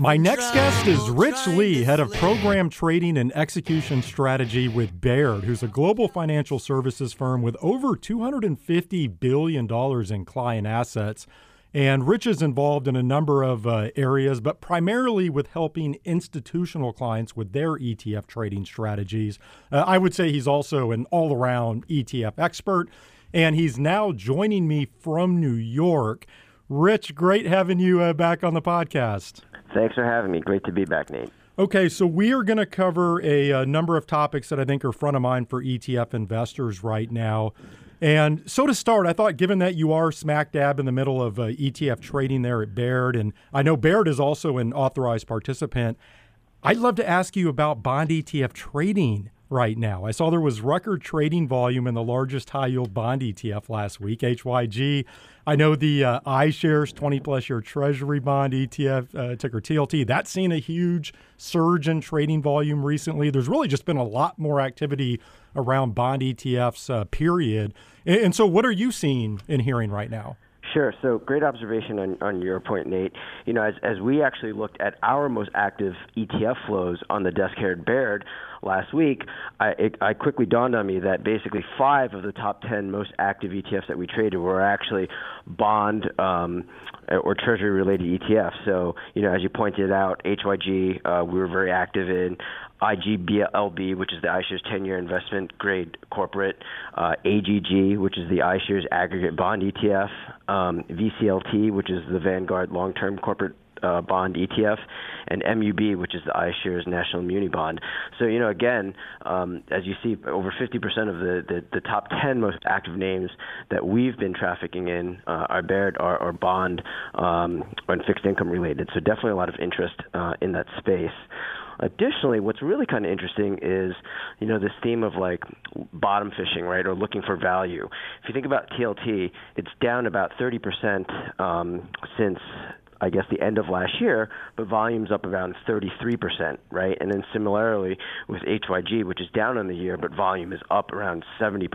My next guest is Rich Lee, head of program trading and execution strategy with Baird, who's a global financial services firm with over $250 billion in client assets. And Rich is involved in a number of uh, areas, but primarily with helping institutional clients with their ETF trading strategies. Uh, I would say he's also an all around ETF expert, and he's now joining me from New York. Rich, great having you uh, back on the podcast. Thanks for having me. Great to be back, Nate. Okay, so we are going to cover a, a, number of topics that I think are front of mind for ETF investors right now. And so to start, I thought given that you are smack dab in the middle of uh, ETF trading there at Baird, and I know Baird is also an authorized participant, I'd love to ask you about bond ETF trading right now. I saw there was record trading volume in the largest high yield bond ETF last week, HYG. I know the uh, iShares 20 plus year Treasury bond ETF, uh, ticker TLT, that's seen a huge surge in trading volume recently. There's really just been a lot more activity around bond ETFs, uh, period. And, and so, what are you seeing and hearing right now? Sure. So great observation on, on your point, Nate. You know, as, as we actually looked at our most active ETF flows on the desk here at Baird last week, I, it, I quickly dawned on me that basically five of the top 10 most active ETFs that we traded were actually bond um, or treasury related ETFs. So, you know, as you pointed out, HYG, uh, we were very active in. IGBLB, which is the iShares 10-year investment grade corporate, uh, AGG, which is the iShares aggregate bond ETF, um, VCLT, which is the Vanguard long-term corporate uh, bond ETF, and MUB, which is the iShares National Muni Bond. So, you know, again, um, as you see, over 50% of the, the, the, top 10 most active names that we've been trafficking in uh, are Baird are, bond um, and fixed income related. So, definitely a lot of interest uh, in that space. Additionally, what's really kind of interesting is, you know, this theme of like bottom fishing, right, or looking for value. If you think about TLT, it's down about 30% um, since I guess, the end of last year, but volume's up around 33%, right? And then similarly with HYG, which is down on the year, but volume is up around 70%.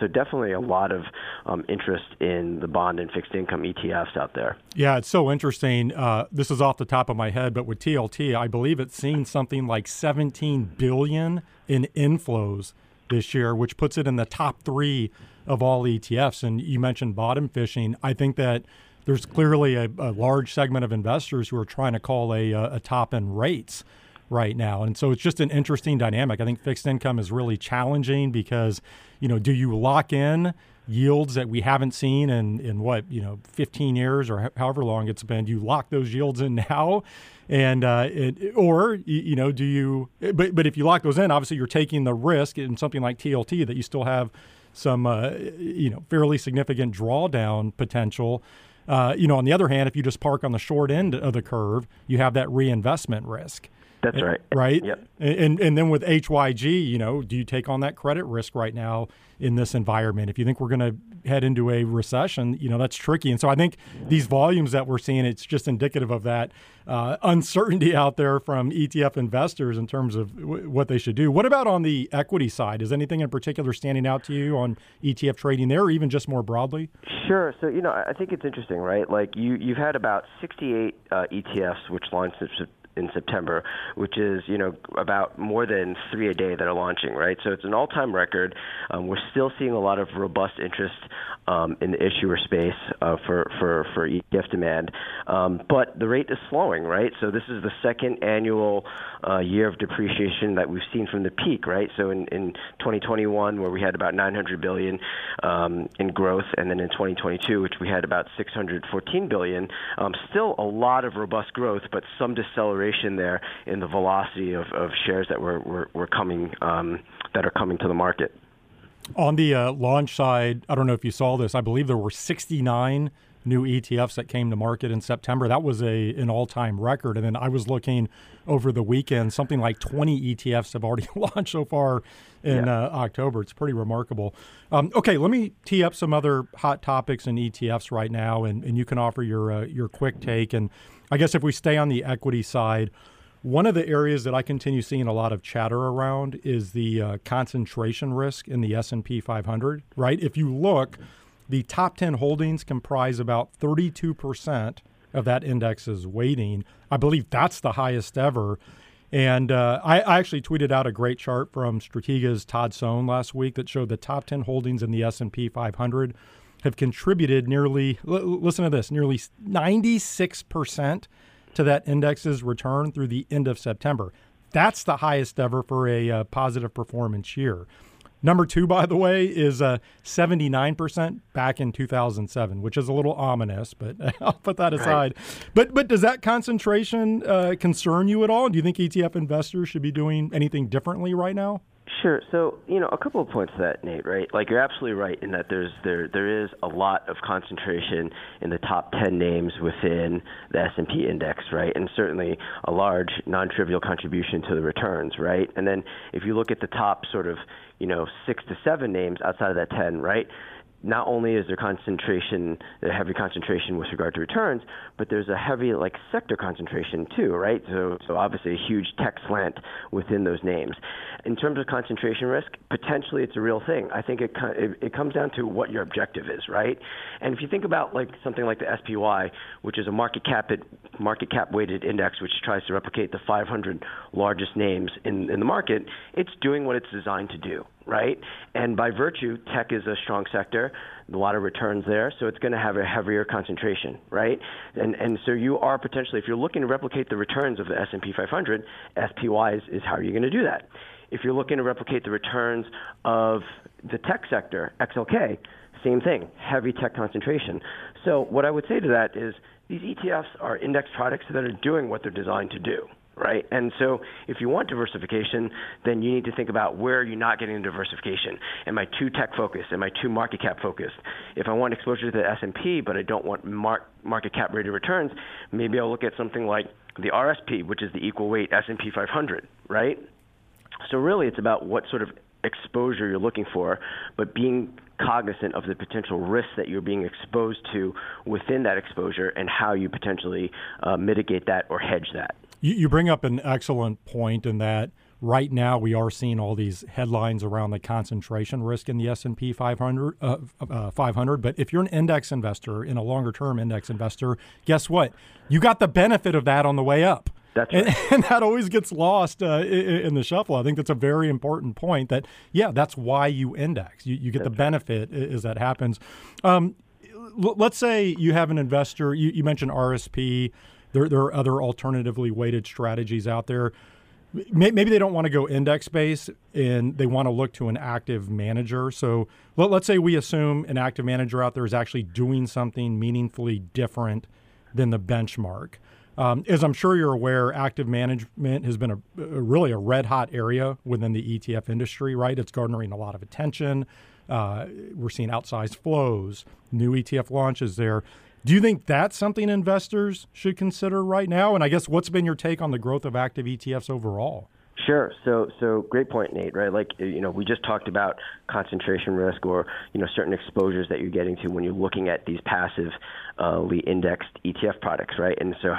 So definitely a lot of um, interest in the bond and fixed income ETFs out there. Yeah, it's so interesting. Uh, this is off the top of my head, but with TLT, I believe it's seen something like 17 billion in inflows this year, which puts it in the top three of all ETFs. And you mentioned bottom fishing. I think that there's clearly a, a, large segment of investors who are trying to call a, a, top end rates right now. And so it's just an interesting dynamic. I think fixed income is really challenging because, you know, do you lock in yields that we haven't seen in, in what, you know, 15 years or however long it's been? You lock those yields in now? And, uh, it, or, you know, do you, but, but if you lock those in, obviously you're taking the risk in something like TLT that you still have some, uh, you know, fairly significant drawdown potential. Uh, you know, on the other hand, if you just park on the short end of the curve, you have that reinvestment risk. That's right. Right. Yep. And and then with HYG, you know, do you take on that credit risk right now in this environment? If you think we're going to head into a recession, you know, that's tricky. And so I think these volumes that we're seeing, it's just indicative of that uh, uncertainty out there from ETF investors in terms of w- what they should do. What about on the equity side? Is anything in particular standing out to you on ETF trading there, or even just more broadly? Sure. So you know, I think it's interesting, right? Like you, you've had about 68 uh, ETFs which launched in September, which is you know about more than three a day that are launching, right? So it's an all-time record. Um, we're still seeing a lot of robust interest um, in the issuer space uh, for for for ETF demand, um, but the rate is slowing, right? So this is the second annual uh, year of depreciation that we've seen from the peak, right? So in, in 2021, where we had about 900 billion um, in growth, and then in 2022, which we had about 614 billion, um, still a lot of robust growth, but some deceleration acceleration there in the velocity of, of shares that were, were, were coming um, that are coming to the market. On the uh, launch side, I don't know if you saw this. I believe there were 69 new ETFs that came to market in September. That was a an all time record. And then I was looking over the weekend, something like 20 ETFs have already launched so far in yeah. uh, October. It's pretty remarkable. Um, okay, let me tee up some other hot topics in ETFs right now, and, and you can offer your uh, your quick take. And I guess if we stay on the equity side, one of the areas that I continue seeing a lot of chatter around is the uh, concentration risk in the S&P 500, right? If you look, the top 10 holdings comprise about 32% of that index's weighting. I believe that's the highest ever. And uh, I, I, actually tweeted out a great chart from Strategas Todd Sohn last week that showed the top 10 holdings in the S&P 500 have contributed nearly, l- listen to this, nearly 96% to that index's return through the end of September. That's the highest ever for a uh, positive performance year. Number two, by the way, is uh, 79% back in 2007, which is a little ominous, but I'll put that aside. Right. But but does that concentration uh, concern you at all? Do you think ETF investors should be doing anything differently right now? Sure. So, you know, a couple of points to that, Nate, right? Like you're absolutely right in that there's there there is a lot of concentration in the top 10 names within the S&P index, right? And certainly a large non-trivial contribution to the returns, right? And then if you look at the top sort of, you know, 6 to 7 names outside of that 10, right? Not only is there concentration, a heavy concentration with regard to returns, but there's a heavy like sector concentration too, right? So, so obviously a huge tech slant within those names. In terms of concentration risk, potentially it's a real thing. I think it it, it comes down to what your objective is, right? And if you think about like something like the SPY, which is a market cap market cap weighted index, which tries to replicate the 500 largest names in in the market, it's doing what it's designed to do right? And by virtue, tech is a strong sector, lot of returns there, so it's going to have a heavier concentration, right? And and so you are potentially, if you're looking to replicate the returns of the S&P 500, SPY is, is how are you going to do that? If you're looking to replicate the returns of the tech sector, XLK, same thing, heavy tech concentration. So what I would say to that is these ETFs are index products that are doing what they're designed to do right? And so if you want diversification, then you need to think about where are you not getting diversification? Am I too tech focused? Am I too market cap focused? If I want exposure to the S&P but I don't want mar- market cap rated returns, maybe I'll look at something like the RSP, which is the equal weight S&P 500, right? So really it's about what sort of exposure you're looking for, but being cognizant of the potential risks that you're being exposed to within that exposure and how you potentially uh, mitigate that or hedge that. You, you bring up an excellent point in that right now we are seeing all these headlines around the concentration risk in the S&P 500, uh, uh, 500 but if you're an index investor in a longer term index investor guess what you got the benefit of that on the way up that's right. and, and, that always gets lost uh, in, in, the shuffle. I think that's a very important point. That yeah, that's why you index. You, you get that's the benefit right. as that happens. Um, l- let's say you have an investor. You, you mentioned RSP. There, there are other alternatively weighted strategies out there. Maybe they don't want to go index based and they want to look to an active manager. So let, us say we assume an active manager out there is actually doing something meaningfully different than the benchmark. Um, as I'm sure you're aware, active management has been a, a, really a red hot area within the ETF industry, right? It's garnering a lot of attention. Uh, we're seeing outsized flows, new ETF launches there. Do you think that's something investors should consider right now? And I guess what's been your take on the growth of active ETFs overall? Sure. So, so great point, Nate. Right? Like, you know, we just talked about concentration risk or you know certain exposures that you're getting to when you're looking at these passive, uh, indexed ETF products, right? And so,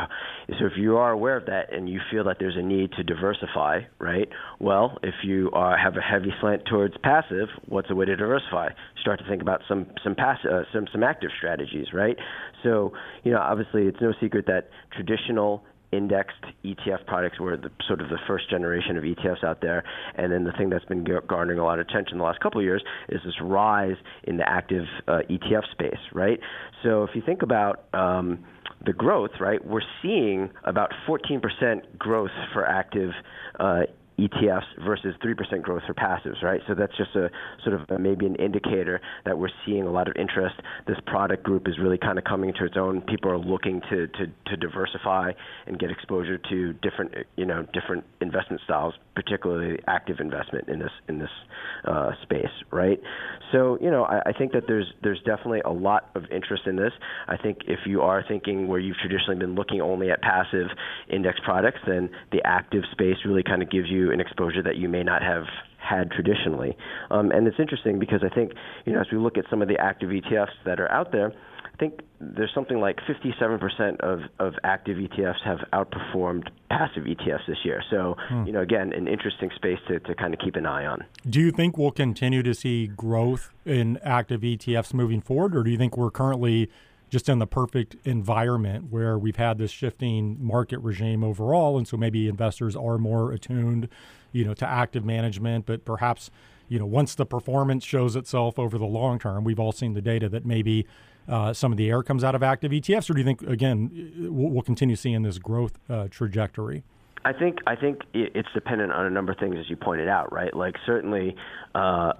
so if you are aware of that and you feel that there's a need to diversify, right? Well, if you are, have a heavy slant towards passive, what's a way to diversify? Start to think about some some passive, uh, some some active strategies, right? So, you know, obviously, it's no secret that traditional indexed ETF products were the sort of the first generation of ETFs out there. And then the thing that's been garnering a lot of attention the last couple of years is this rise in the active uh, ETF space, right? So if you think about um, the growth, right, we're seeing about 14% growth for active uh, ETFs versus 3% growth for passives, right? So that's just a sort of a, maybe an indicator that we're seeing a lot of interest. This product group is really kind of coming to its own. People are looking to, to, to diversify and get exposure to different, you know, different investment styles, particularly active investment in this in this uh, space, right? So you know, I, I think that there's there's definitely a lot of interest in this. I think if you are thinking where you've traditionally been looking only at passive index products, then the active space really kind of gives you an exposure that you may not have had traditionally. Um, and it's interesting because I think you know as we look at some of the active ETFs that are out there I think there's something like 57% of, of active ETFs have outperformed passive ETFs this year. So, hmm. you know, again, an interesting space to, to kind of keep an eye on. Do you think we'll continue to see growth in active ETFs moving forward, or do you think we're currently just in the perfect environment where we've had this shifting market regime overall, and so maybe investors are more attuned, you know, to active management. But perhaps, you know, once the performance shows itself over the long term, we've all seen the data that maybe uh, some of the air comes out of active ETFs, or do you think again we'll, continue seeing this growth uh, trajectory? I think I think it's dependent on a number of things, as you pointed out, right? Like certainly. Uh,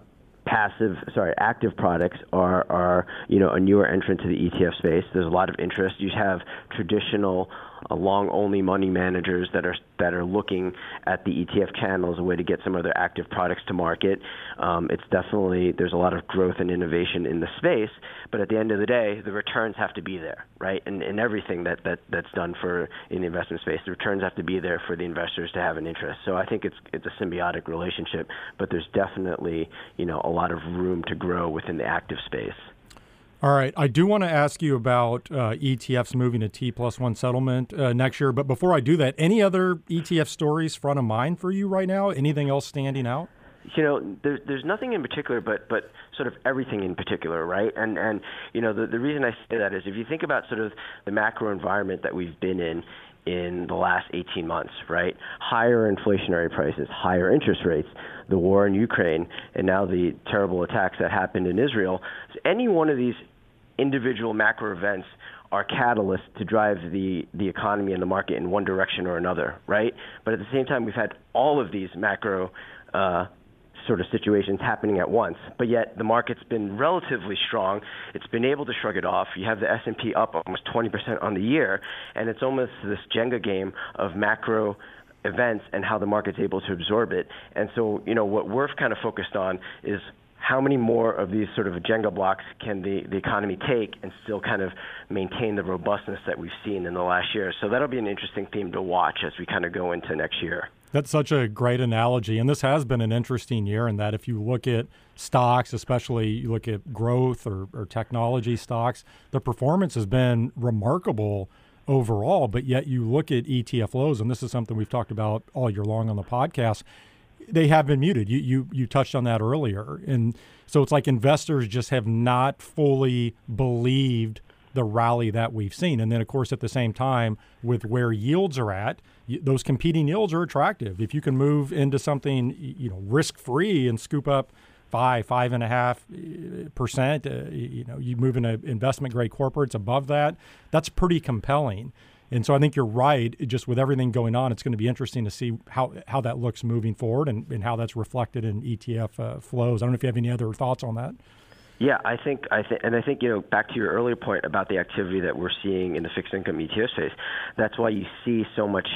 passive, sorry, active products are, are you know a newer entrant to the ETF space. There's a lot of interest. You have traditional uh, long only money managers that are that are looking at the ETF channel as a way to get some of their active products to market. Um, it's definitely there's a lot of growth and innovation in the space, but at the end of the day, the returns have to be there, right? And, and everything that, that that's done for in the investment space, the returns have to be there for the investors to have an interest. So I think it's it's a symbiotic relationship, but there's definitely you know a lot of room to grow within the active space. All right. I do want to ask you about uh, ETFs moving to T plus one settlement uh, next year. But before I do that, any other ETF stories front of mind for you right now? Anything else standing out? You know, there's there's nothing in particular, but but sort of everything in particular, right? And and you know, the the reason I say that is if you think about sort of the macro environment that we've been in in the last 18 months, right? Higher inflationary prices, higher interest rates, the war in Ukraine, and now the terrible attacks that happened in Israel. Any one of these individual macro events are catalysts to drive the, the economy and the market in one direction or another, right? But at the same time, we've had all of these macro uh, sort of situations happening at once. But yet the market's been relatively strong. It's been able to shrug it off. You have the S&P up almost 20% on the year, and it's almost this Jenga game of macro events and how the market's able to absorb it. And so, you know, what we're kind of focused on is how many more of these sort of Jenga blocks can the, the economy take and still kind of maintain the robustness that we've seen in the last year? So that'll be an interesting theme to watch as we kind of go into next year. That's such a great analogy. And this has been an interesting year in that if you look at stocks, especially you look at growth or, or technology stocks, the performance has been remarkable overall. But yet you look at ETF flows, and this is something we've talked about all year long on the podcast they have been muted. You you you touched on that earlier, and so it's like investors just have not fully believed the rally that we've seen. And then, of course, at the same time, with where yields are at, those competing yields are attractive. If you can move into something you know risk free and scoop up five, five and a half uh, percent, uh, you know, you move into investment grade corporates above that. That's pretty compelling. And so I think you're right. Just with everything going on, it's going to be interesting to see how, how that looks moving forward and, and how that's reflected in ETF uh, flows. I don't know if you have any other thoughts on that. Yeah, I think I think, and I think you know back to your earlier point about the activity that we're seeing in the fixed income ETF space. That's why you see so much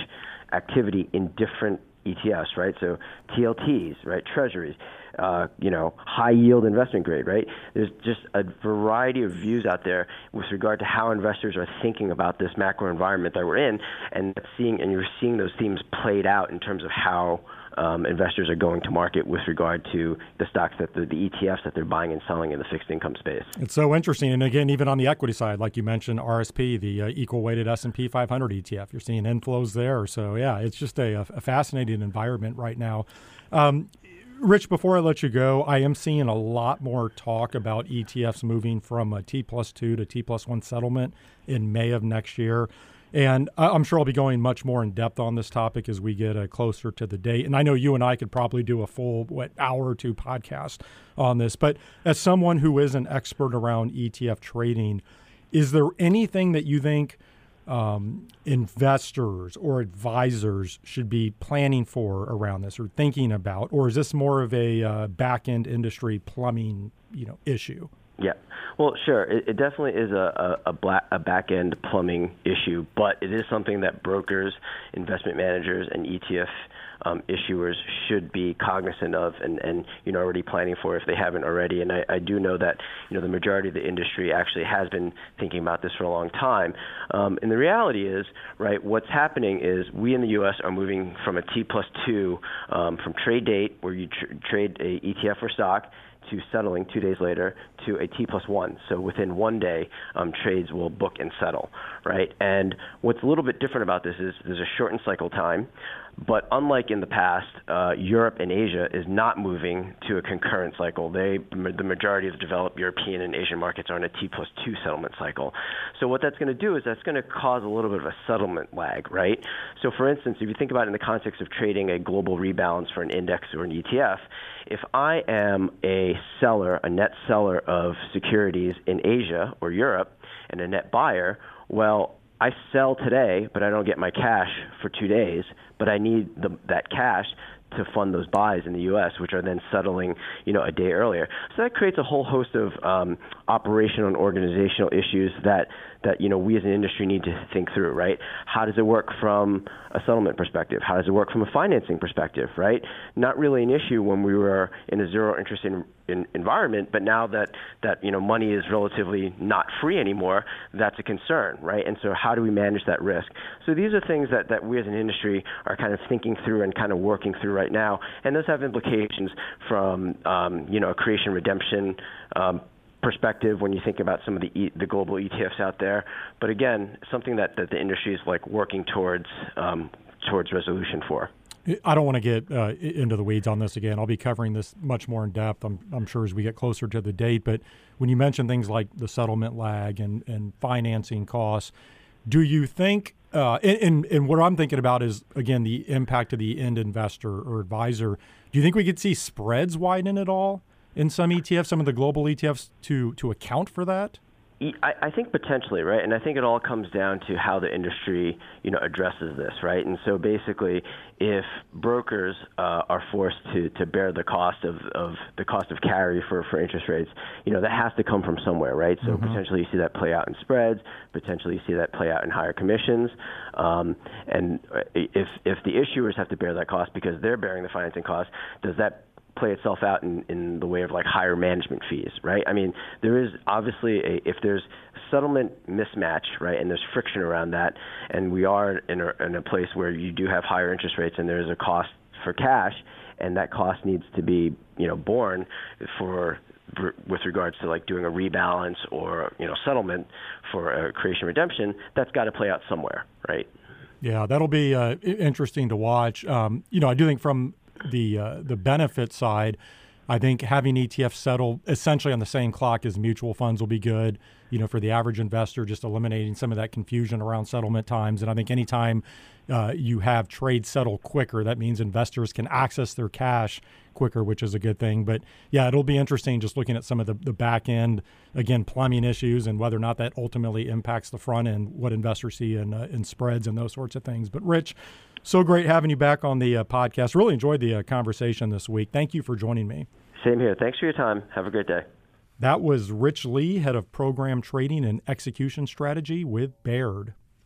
activity in different ETFs, right? So TLTs, right? Treasuries uh, you know, high yield investment grade, right? There's just a variety of views out there with regard to how investors are thinking about this macro environment that we're in, and seeing and you're seeing those themes played out in terms of how um, investors are going to market with regard to the stocks that the, the, ETFs that they're buying and selling in the fixed income space. It's so interesting, and again, even on the equity side, like you mentioned, RSP, the uh, equal weighted S and P 500 ETF, you're seeing inflows there. So yeah, it's just a, a fascinating environment right now. Um, Rich, before I let you go, I am seeing a lot more talk about ETFs moving from a T plus two to T plus one settlement in May of next year. And I'm sure I'll be going much more in depth on this topic as we get uh, closer to the date. And I know you and I could probably do a full what hour or two podcast on this. But as someone who is an expert around ETF trading, is there anything that you think um, investors or advisors should be planning for around this or thinking about, or is this more of a uh, back end industry plumbing you know issue? Yeah, well, sure. It, it definitely is a a, a, black, a back end plumbing issue, but it is something that brokers, investment managers, and ETF um, issuers should be cognizant of and, and you know already planning for if they haven't already. And I, I do know that you know the majority of the industry actually has been thinking about this for a long time. Um, and the reality is, right, what's happening is we in the U.S. are moving from a T plus two um, from trade date where you tr- trade a ETF or stock to settling two days later to a T plus one. So within one day, um, trades will book and settle, right? And what's a little bit different about this is there's a shortened cycle time. But unlike in the past, uh, Europe and Asia is not moving to a concurrent cycle. They, the majority of the developed European and Asian markets are on a T plus two settlement cycle. So what that's going to do is that's going to cause a little bit of a settlement lag, right? So for instance, if you think about it in the context of trading a global rebalance for an index or an ETF, if I am a seller, a net seller of securities in Asia or Europe, and a net buyer, well, I sell today, but I don't get my cash for two days, but I need the, that cash to fund those buys in the U.S., which are then settling, you know, a day earlier. So that creates a whole host of um, operational and organizational issues that that you know we as an industry need to think through. Right? How does it work from a settlement perspective? How does it work from a financing perspective? Right? Not really an issue when we were in a zero interest in, in environment, but now that that you know money is relatively not free anymore, that's a concern, right? And so how do we manage that risk? So these are things that that we as an industry are kind of thinking through and kind of working through right now, and those have implications from um, you know a creation redemption. Um, perspective when you think about some of the e- the global ETFs out there. But again, something that, that the industry is like working towards um, towards resolution for. I don't want to get uh, into the weeds on this again. I'll be covering this much more in depth, I'm, I'm, sure, as we get closer to the date. But when you mention things like the settlement lag and, and financing costs, do you think uh, and, and what I'm thinking about is again the impact of the end investor or advisor. Do you think we could see spreads widen at all in some ETFs, some of the global ETFs, to to account for that? I, I think potentially, right? And I think it all comes down to how the industry, you know, addresses this, right? And so basically, if brokers uh, are forced to, to bear the cost of, of the cost of carry for, for interest rates, you know, that has to come from somewhere, right? So mm-hmm. potentially you see that play out in spreads, potentially you see that play out in higher commissions, um, and if if the issuers have to bear that cost because they're bearing the financing cost, does that play itself out in, in the way of like higher management fees, right? I mean, there is obviously a, if there's settlement mismatch, right, and there's friction around that, and we are in a, in a place where you do have higher interest rates and there is a cost for cash, and that cost needs to be, you know, borne for with regards to like doing a rebalance or you know settlement for a creation redemption, that's got to play out somewhere, right? Yeah, that'll be uh, interesting to watch. Um, you know, I do think from the uh, the benefit side, I think having ETFs settle essentially on the same clock as mutual funds will be good. You know, for the average investor, just eliminating some of that confusion around settlement times. And I think anytime uh, you have trades settle quicker, that means investors can access their cash quicker, which is a good thing. But yeah, it'll be interesting just looking at some of the, the back end, again, plumbing issues and whether or not that ultimately impacts the front end, what investors see in, uh, in spreads and those sorts of things. But Rich, so great having you back on the uh, podcast. Really enjoyed the uh, conversation this week. Thank you for joining me. Same here. Thanks for your time. Have a great day. That was Rich Lee, head of program trading and execution strategy with Baird.